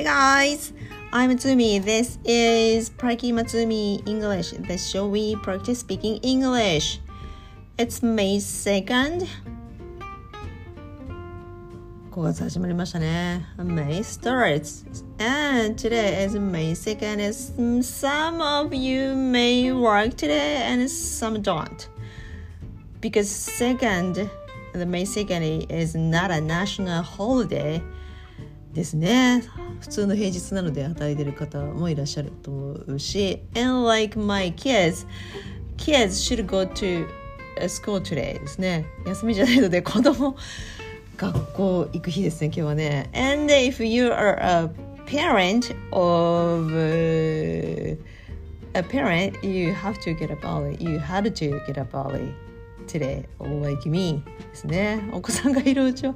Hey guys, I'm Matsumi. This is Praki Matsumi English, the show we practice speaking English. It's May 2nd. 5月始まりましたね。May starts. And today is May 2nd. And some of you may work today and some don't. Because second, the May 2nd is not a national holiday. ですね普通の平日なので働いてる方もいらっしゃると思うし and like my kids kids should go to school today ですね休みじゃないので子供学校行く日ですね今日はね and if you are a parent of、a parent you have to get up early you had to get up early today like me ですねお子さんがいるうちは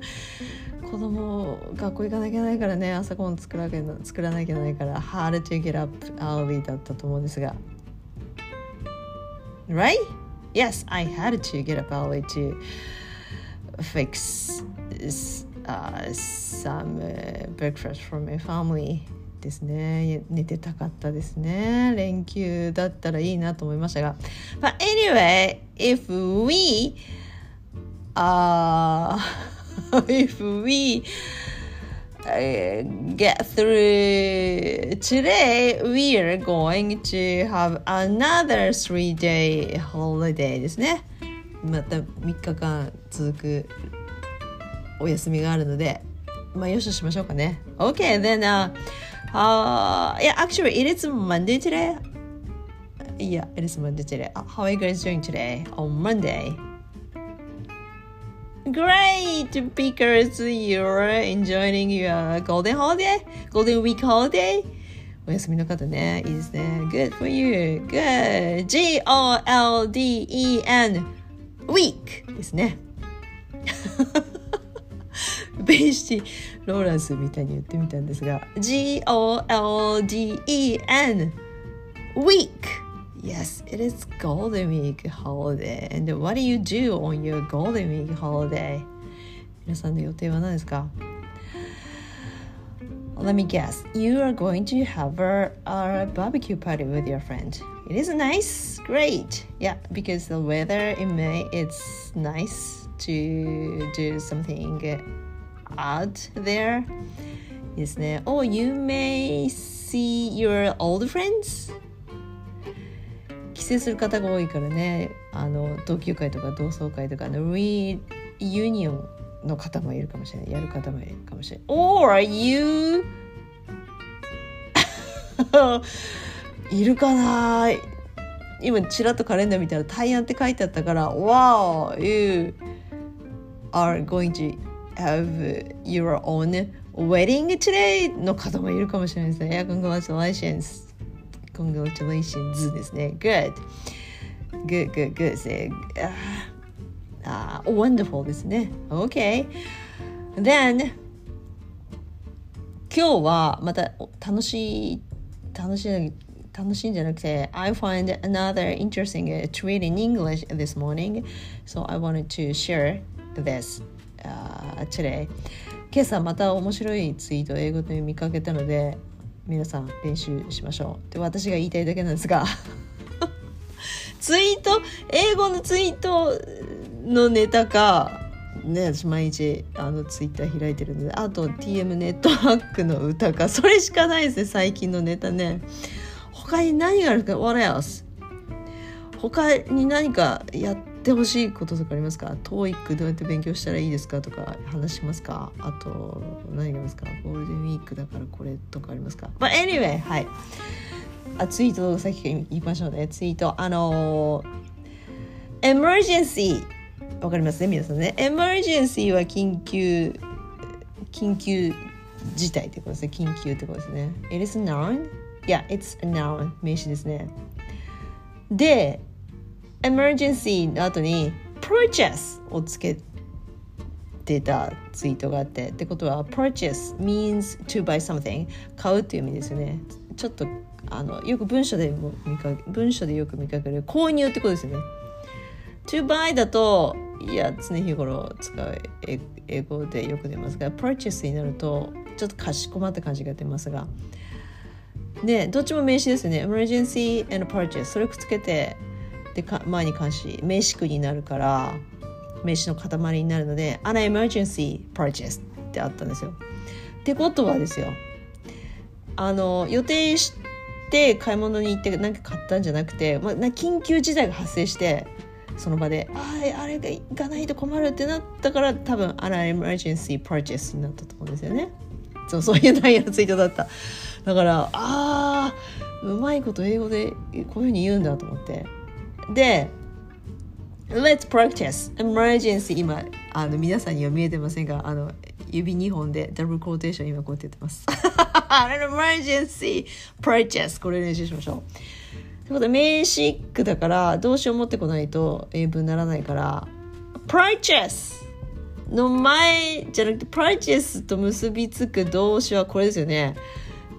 子供学校行かなきゃいけないからね朝ごはん作ら作らなきゃいけないから hard to get up early だったと思うんですが Right? Yes, I had to get up early to fix uh, some uh, breakfast for my family ですね寝てたかったですね連休だったらいいなと思いましたが But anyway, if we uh if we uh, get through today, we are going to have another three day holiday ですね。また3日間続くお休みがあるので、まあよしとしましょうかね。Okay, then, uh, uh, yeah, actually, it is Monday today. Yeah, it is Monday today. How are you guys doing today on Monday? Great! Because you're enjoying your golden holiday? Golden week holiday? お休みの方ね、いいですね。Good for you. Good. G-O-L-D-E-N. Week ですね。ベイシティローランスみたいに言ってみたんですが G-O-L-D-E-N Week Yes, it is Golden Week holiday. And what do you do on your Golden Week holiday? 皆さんの予定は何ですか Let me guess. You are going to have a, a barbecue party with your friend. It is nice. Great. Yeah, because the weather in May it's nice to do something odd there. いいですね。Oh, you may see your old friends? 帰省する方が多いからね。あの同級会とか同窓会とかのリユニオンの方もいるかもしれない。やる方もいるかもしれない。Or you? いるかな？今ちらっとカレンダー見たら「大安」って書いてあったから「Wow you are going to have your own wedding today」の方もいるかもしれないですね。Yeah, congratulations Congratulations ですね。Good. Good, good, good ですね。あ、uh, wonderful ですね。Okay. Then 今日はまた楽しい楽しい楽しいんじゃなくて I find another interesting tweet in English this morning so I wanted to share this、uh, today 今朝また面白いツイートを英語で見かけたので皆さん練習しましょうで私が言いたいだけなんですが ツイート英語のツイートのネタかね私毎日あのツイッター開いてるのであと TM ネットワークの歌かそれしかないですね最近のネタね他に何があるか What else? 他に何かやっててほしいこととかありますか ?TOEIC どうやって勉強したらいいですかとか話しますか？あと何がありますか？ゴールデンウィークだからこれとかありますか ?But anyway, はい。あツイートさっき言いましょうね。ツイートあのエマージェンシー。わかりますね皆さんね。エマージェンシーは緊急緊急事態ってことですね。緊急ってことですね。It is a noun? Yeah, it's a noun 名詞ですね。で emergency の後に purchase をつけてたツイートがあってってことは purchase means to buy something 買うっていう意味ですよね。ちょっとあのよく文章でも見か文章でよく見かける購入ってことですよね。to buy だといや常日頃使う英語でよく出ますが purchase になるとちょっとかしこまった感じが出ますが。でどっちも名詞ですね。emergency and purchase それくっつけてでか前に関し名詞句になるから名詞の塊になるので an emergency purchase ってあったんですよ。ってことはですよあの予定して買い物に行って何か買ったんじゃなくて、まあ、緊急事態が発生してその場でああれが行かないと困るってなったから多分 an emergency purchase になったと思うんですよね。そうそういう内容のツイートだった。だからああうまいこと英語でこういうふうに言うんだと思って。で Let's practice emergency 今あの皆さんには見えてませんがあの指2本でダブルコーテーション今こうやってやってます。An emergency purchase これ練習しましょう。ということで名詞句だから動詞を持ってこないと英文にならないから purchase の前じゃなくて purchase と結びつく動詞はこれですよね。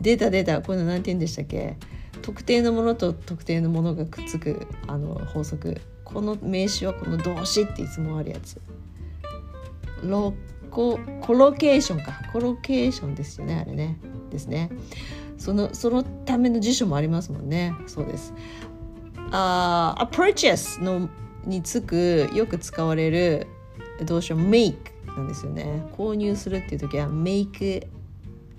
出た出たこういうの何て言うんでしたっけ？特定のものと特定のものがくっつくあの法則。この名詞はこの動詞っていつもあるやつ。ロココロケーションか。コロケーションですよねあれね。ですね。そのそのための辞書もありますもんね。そうです。あ、uh, a purchase のにつくよく使われる動詞は make なんですよね。購入するっていう時は make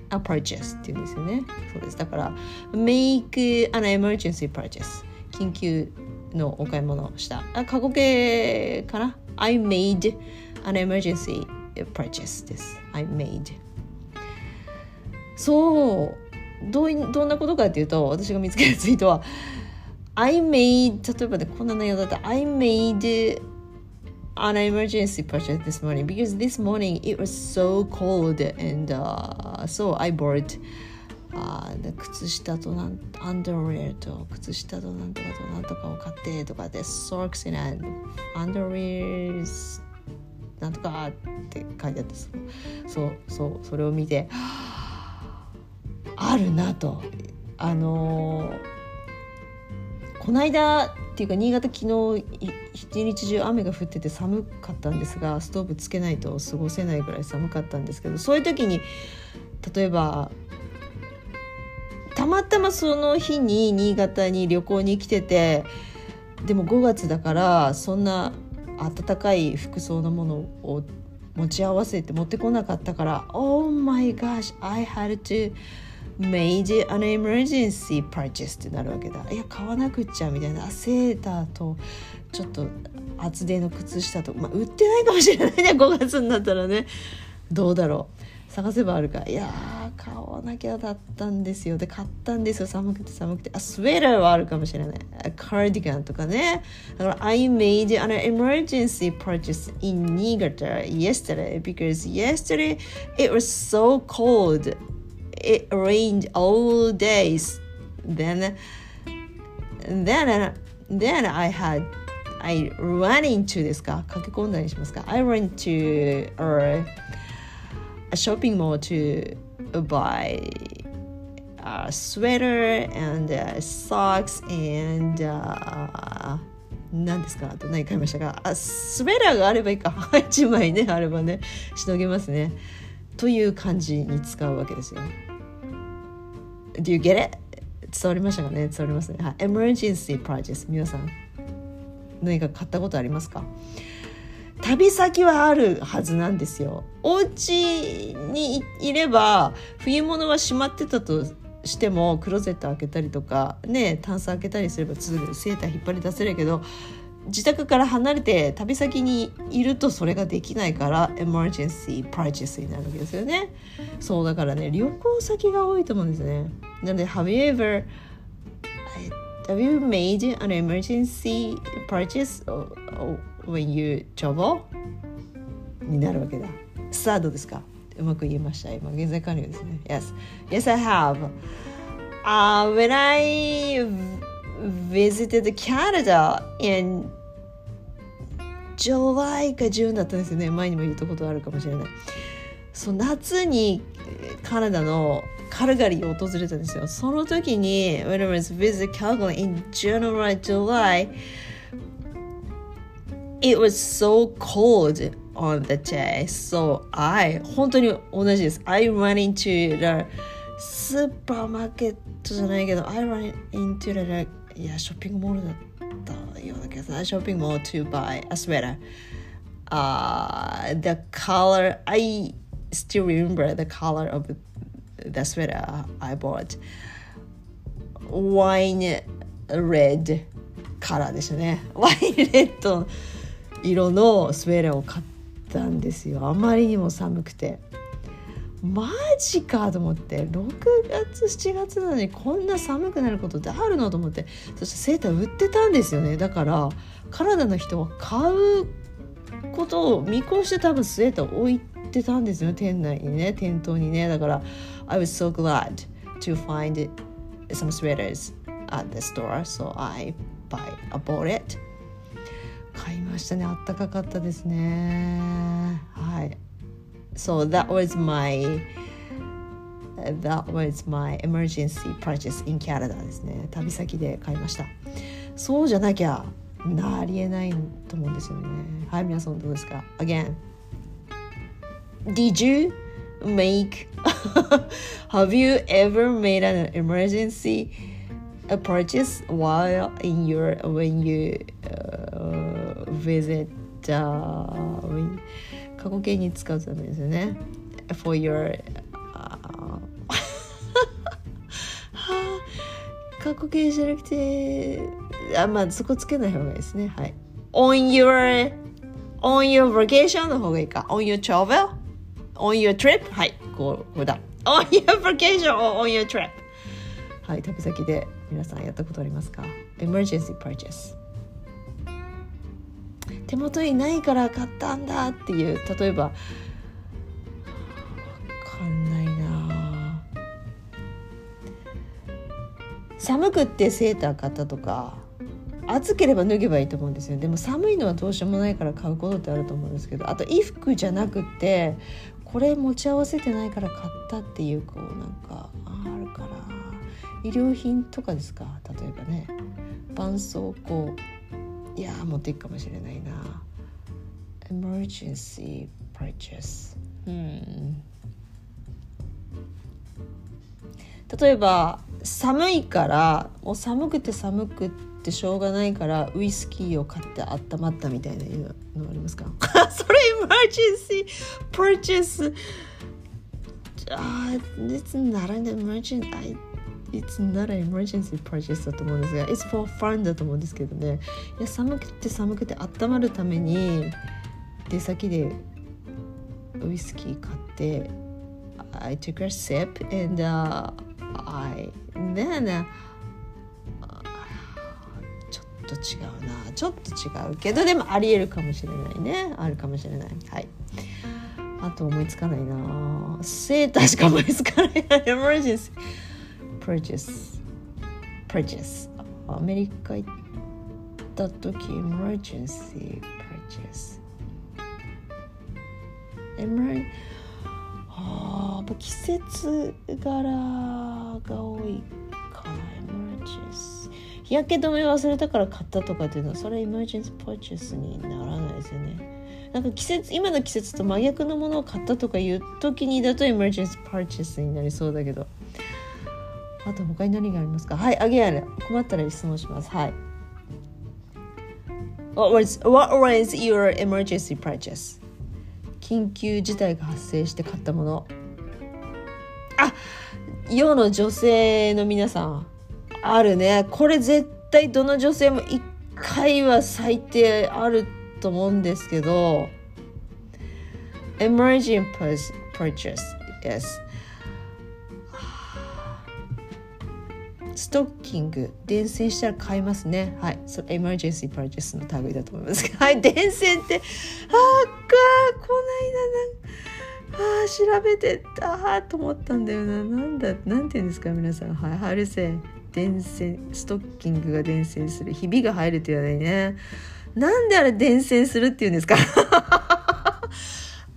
a purchase っていうんですよね。そうです。だから make an emergency purchase 緊急のお買い物をした。あ過去形かな？I made an emergency purchase です。I made そう。どうどんなことかっていうと私が見つけたツイートは I made 例えばでこんな内容だった I made an emergency purchase this morning because this morning it was so cold and uh, so I bought あで靴下となんアンダーウェアと靴下となんとかとなんとかを買ってとかで socks and underwears なんとかって書いてあったそうそうそれを見てあるなとあのー、この間っていうか新潟昨日一日中雨が降ってて寒かったんですがストーブつけないと過ごせないぐらい寒かったんですけどそういう時に例えばたまたまその日に新潟に旅行に来ててでも5月だからそんな暖かい服装のものを持ち合わせて持ってこなかったから「Oh my gosh I had to made an emergency purchase ってなるわけだ。いや買わなくっちゃみたいな。セーターとちょっと厚手の靴下とまあ売ってないかもしれないね。5月になったらね。どうだろう。探せばあるかいや買わなきゃだったんですよ。で買ったんですよ。寒くて寒くて。あスウェーターはあるかもしれない。カーディガンとかね。だから I made an emergency purchase in Niigata yesterday because yesterday it was so cold. It rained all days. Then, then, then I had, I ran into ですか駆け込んだりしますか I went to or a shopping mall to buy a sweater and uh, socks and uh, 何ですかあと何買いましたかあスウェラーがあればいいか1枚ねあればねしのげますねという感じに使うわけですよ。Do you get it? 伝わりましたかね？伝わりますね。はい。Emergency purchase 皆さん何か買ったことありますか？旅先はあるはずなんですよ。お家にいれば冬物は閉まってたとしてもクローゼット開けたりとかねタンス開けたりすればすぐセーター引っ張り出せるけど自宅から離れて旅先にいるとそれができないからエマージェンシープライチェスになるわけですよね。そうだからね旅行先が多いと思うんですね。なので Have you ever Have you made an emergency purchase when you travel? になるわけだ。さあどうですか？うまく言いました？今現在完了ですね。Yes. Yes I have. Uh, when I visited Canada in July か順だったんですよね。前にも言ったことあるかもしれない。そう夏にカナダのカルガリーを訪れたんですよ。その時に When I was visit Calgary in January July. It was so cold on the day. So I 本当に同じです。I run into the スーパーマーケットじゃないけど I run into the いやショッピングモールだった。用のケショッピングモールトゥバイアスウェダーあ the color I still remember the color of the sweater I bought ワイン・レッド・カラーでしたね。ワイン・レッド色のスウェーを買ったんですよ。あまりにも寒くて。マジかと思って6月7月なのにこんな寒くなることってあるのと思ってそしてセーター売ってたんですよね。だからカナダの人は買うことを見越して多分スウェーター置いてたんですよ店内にね店頭にね。だから I was so glad to find some sweaters at the store so I buy a bought it. 買いましたね。あったかかったですね。はい。so that was my that was my emergency purchase in Canada ですね旅先で買いましたそうじゃなきゃなりえないと思うんですよねはい皆さんどうですか again did you make have you ever made an emergency purchase while in your when you、uh, visit uh, when 過去形に使うとダメですよね for your、uh, 過去形じゃなくてあまあそこつけない方がいいですねはい on your on your vacation の方がいいか on your travel on your trip はいこうこれだ on your vacation or on your trip はい旅先で皆さんやったことありますか emergency purchase 手元にないから買ったんだっていう例えば分かんないな。寒くってセーター買ったとか暑ければ脱げばいいと思うんですよでも寒いのはどうしようもないから買うことってあると思うんですけどあと衣服じゃなくってこれ持ち合わせてないから買ったっていうこうなんかあるから。衣料品とかですか？例えばね絆創膏いや持っていくかもしれないな。Emergency purchase うん。例えば寒いからもう寒くて寒くてしょうがないからウイスキーを買って温まったみたいなのありますか？それ emergency purchase あ、uh, it's not an emergency It's not an emergency purchase だと思うんですが It's for fun だと思うんですけどね。いや寒くて寒くて温まるために出先でウイスキー買って I took a sip and、uh, I then、uh, ちょっと違うな。ちょっと違うけどでもありえるかもしれないね。あるかもしれない。はい。あと思いつかないな。セーターしか思いつかない。な エマージェンシー。Purchase purchase. アメリカ行った時 emergency purchase. emer ああ季節柄が多いか emergency 日焼け止め忘れたから買ったとかっていうのはそれ emergency purchase にならないですよね。なんか季節今の季節と真逆のものを買ったとかいう時にだと emergency purchase になりそうだけど。あと他に何がありますか？はい、あげやる。困ったら質問します。はい。What was, what was your emergency purchase? 緊急事態が発生して買ったもの。あ世の女性の皆さん、あるね。これ絶対どの女性も一回は最低あると思うんですけど、emergency purchase, yes. ストッキング伝染したら買いますね。はい。それエマージェンシーパーチェスの類だと思います。はい。伝染ってあーかこないだなんあー調べてたと思ったんだよな。なんだなんて言うんですか皆さん。はい。ハルセ伝染ストッキングが伝染する。ひびが入るって言わないね。なんであれ伝染するって言うんですか？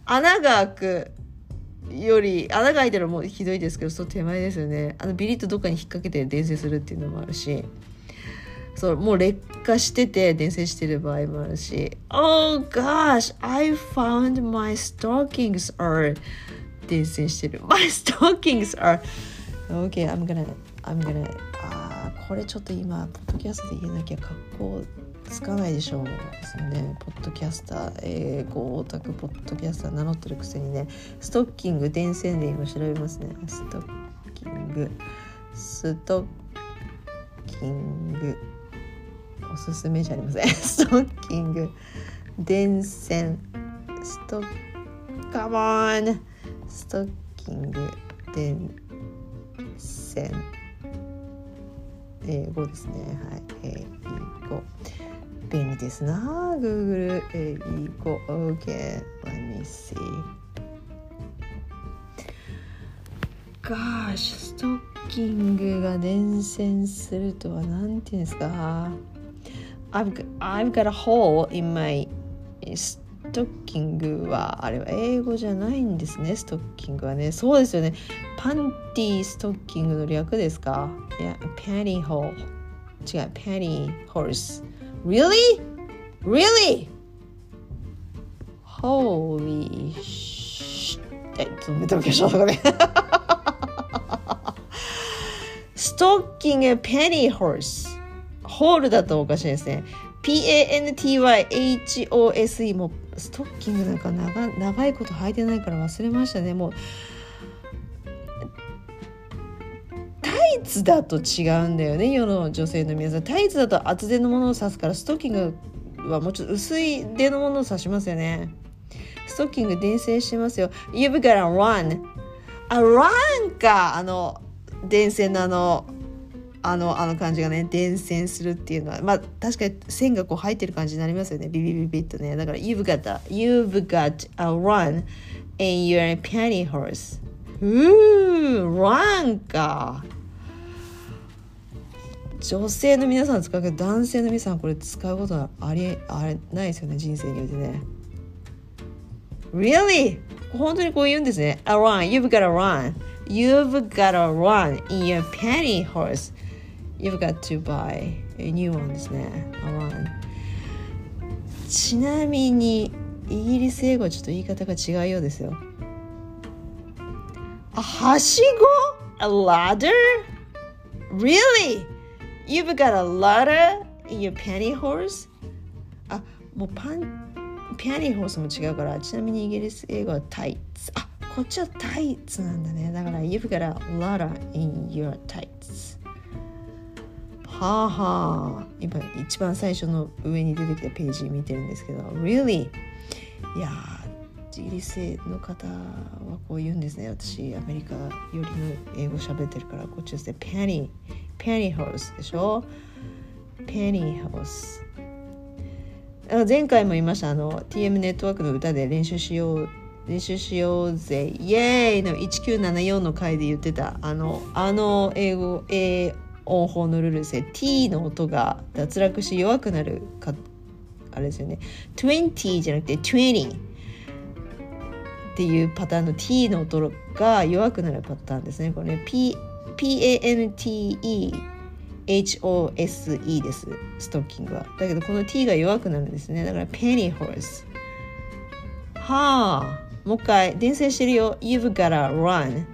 穴が開く。より穴が開いてるのもひどいですけどその手前ですよね。あのビリッとどっかに引っ掛けて伝染するっていうのもあるし。そうもう劣化してて伝染してる場合もあるし。Oh gosh I found my stockings are 伝染してる。My stockings are OK I'm gonna I'm gonna あこれちょっと今ポッドキャストで言えなきゃ格好つかないでしょう。ですねポッドキャスター英語オタクポッドキャスター名乗ってるくせにねストッキング伝染で今調べますね。ストッキング。ストッキング。おすすめじゃありません。ストッキング。電線ストッ Come on ストッキング。電線英語ですね。はい。英語。便利ですな。Google 英語 OK let me see Gosh ストッキングが伝染するとは何て言うんですか。I've got, I've got a hole in my ストッキングはあれは英語じゃないんですね。ストッキングはね。そうですよね。パンティストッキングの略ですか。いやパンティホール違うパンティホース Really? Really? Holy sh... え、ちょっとメタル消しとかね。ストッキングペニーホース。ホールだとおかしいですね。P-A-N-T-Y-H-O-S-E もストッキングなんか長長いこと履いてないから忘れましたね。もうイツだと違うんだよね世の女性の皆さん。タイツだと厚手のものを指すからストッキングはもうちょっと薄い手のものを指しますよね。ストッキング伝染してますよ。You've got a run. あ run かあの電線のあのあのあの感じがね伝染するっていうのは。まあ確かに線がこう入ってる感じになりますよね。ビビビビッとね。だから You've got a, you've got a run in your pantyhorse うー run か。女性の皆さん使うけど男性の皆さんこれ使うことはありあれないですよね人生においてね Really? 本当にこう言うんですね A run, you've got a run You've got a run in your pantyhose You've got to buy a new one ですね A run ちなみにイギリス英語はちょっと言い方が違うようですよあはしご A ladder? Really? You've got a ladder in your pantyhose? あ、もうパン、パンティホースも違うから、ちなみにイギリス英語はタイツ。あ、こっちはタイツなんだね。だから、You've got a ladder in your tights. はあはあ。今、一番最初の上に出てきたページ見てるんですけど、Really? いやイギリスの方はこう言うんですね。私、アメリカよりの英語喋ってるから、こっちですね。パニー。ペニーホースでしょ？ペニーホース前回も言いました。あの TM ネットワークの歌で練習しよう練習しようぜ。イエーイの1974の回で言ってた。あのあの英語英音法のルールですね。T の音が脱落し弱くなるかあれですよね。20じゃなくて20っていうパターンの T の音が弱くなるパターンですね。これね P P-A-N-T-E-H-O-S-E です。ストッキングは。だけどこの T が弱くなるんですね。だからペニーホースはあ。もう一回伝染してるよ。You've gotta run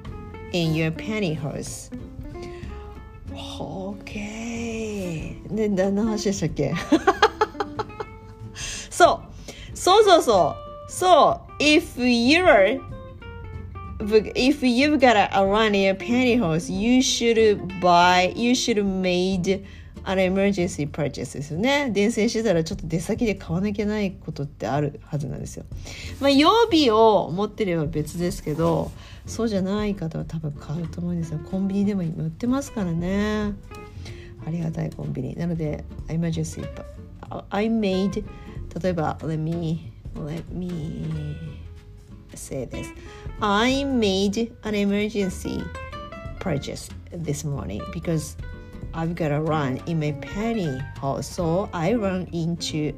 in your pantyhose OK で何の話でしたっけ？そう。そうそうそう。そう。If you're if you've got a, a runny pantyhose, you should buy, you should made an emergency purchase ですよね。伝染してたらちょっと出先で買わなきゃないことってあるはずなんですよ。まあ曜日を持ってれば別ですけど、そうじゃない方は多分買うと思うんですよ。コンビニでも今売ってますからね。ありがたいコンビニ。なので、emergency, I made, 例えば、let me, let me, say this. I made an emergency purchase this morning because I've got a run in my pantyhose. So I run into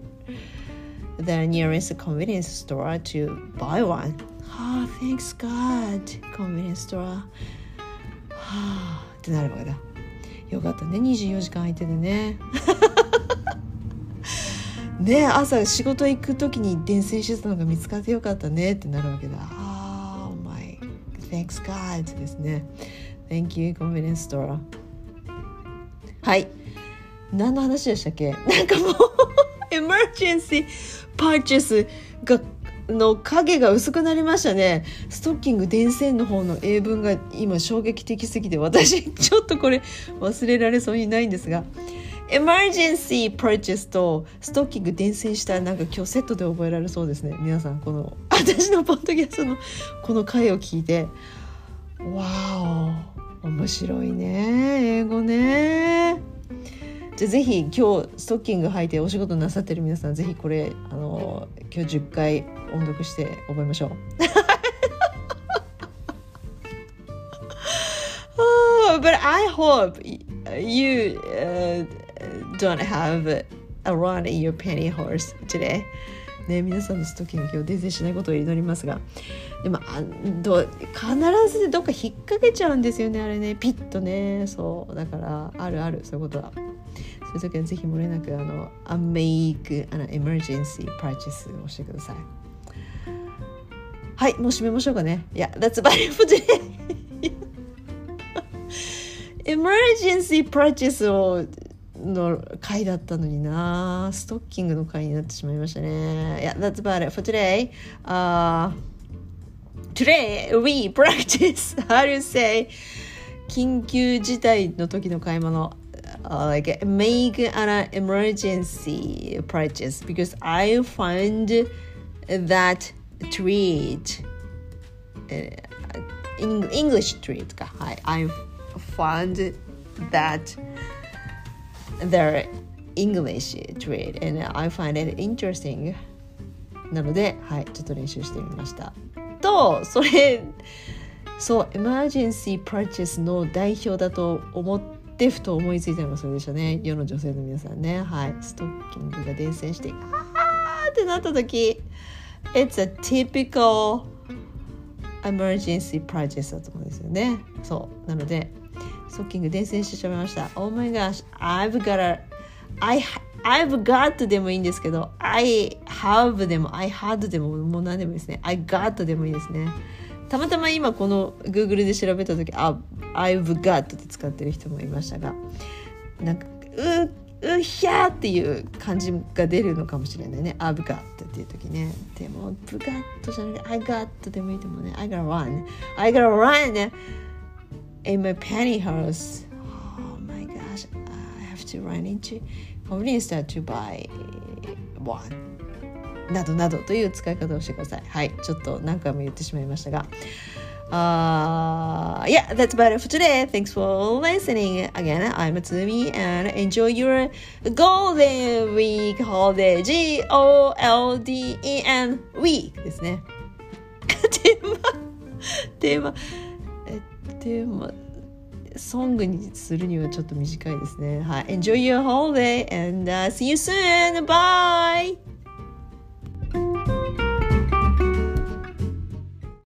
the nearest convenience store to buy one. Ah, thanks God, convenience store. はあってなるわけだ。よかったね、24時間空いててね。 ね朝仕事行く時に伝線してたのが見つかってよかったねってなるわけだ。Oh my thanks God ですね。Thank you convenience store. はい。何の話でしたっけ？なんかもうエマージェンシーパーチェスがの影が薄くなりましたね。ストッキング電線の方の英文が今衝撃的すぎて私ちょっとこれ忘れられそうにないんですが。エマージェンシーパーチェスとストッキング伝線したなんか今日セットで覚えられそうですね。皆さんこの 私のポッドキャストのこの回を聞いて。わお。面白いね。英語ね。じゃあぜひ今日ストッキング履いてお仕事なさってる皆さんぜひこれあの今日10回音読して覚えましょう。oh, but I hope you、uh, don't have a run in your penny horse today. ね、皆さんのストッキング今日伝染しないことを祈りますが。でもあど必ずどっか引っ掛けちゃうんですよねあれね。ピッとね。そう。だからあるある。そういうことはそういう時はぜひ漏れなくあの a make an emergency purchase をしてください。はいもう閉めましょうかね。いや that's about it for today. エマージェンシープラチスをの回だったのになストッキングの回になってしまいましたね。Yeah, that's about it for today.、Uh, today we practice how to say 緊急事態の時の買い物。Uh, like make an emergency purchase because I find that treat、uh, English treat かはい I found that their English trade and I find it interesting. なのではいちょっと練習してみました。とそれそうエマージェンシープラチェスの代表だと思ってふと思いついたのがそれでしたね。世の女性の皆さんね。はい。ストッキングが伝染してあーってなった時 It's a typical emergency purchase だと思うんですよね。そう。なのでストッキング伝染してしまいました。Oh my gosh I've got a I, I've got でもいいんですけど I have でも I had でももう何でもいいですね。I got でもいいですね。たまたま今この Google で調べた時あ I've got って使ってる人もいましたがなんかううひゃーっていう感じが出るのかもしれないね。I've got っていう時ね。でもブガッとじゃなくて I got でもいいでもね。I gotta run I gotta run in my pantyhose. Oh my gosh, I have to run into convenience store to buy one. などなどという使い方をしてください。はい、ちょっと何回も言ってしまいましたが。Uh, yeah, that's about it for today. Thanks for listening. Again, I'm Matsumi and enjoy your Golden Week holiday. G-O-L-D-E-N week ですね。テーマ、テーマ。 テーマソングにするにはちょっと短いですね。はい。Enjoy your holiday and、uh, see you soon! Bye!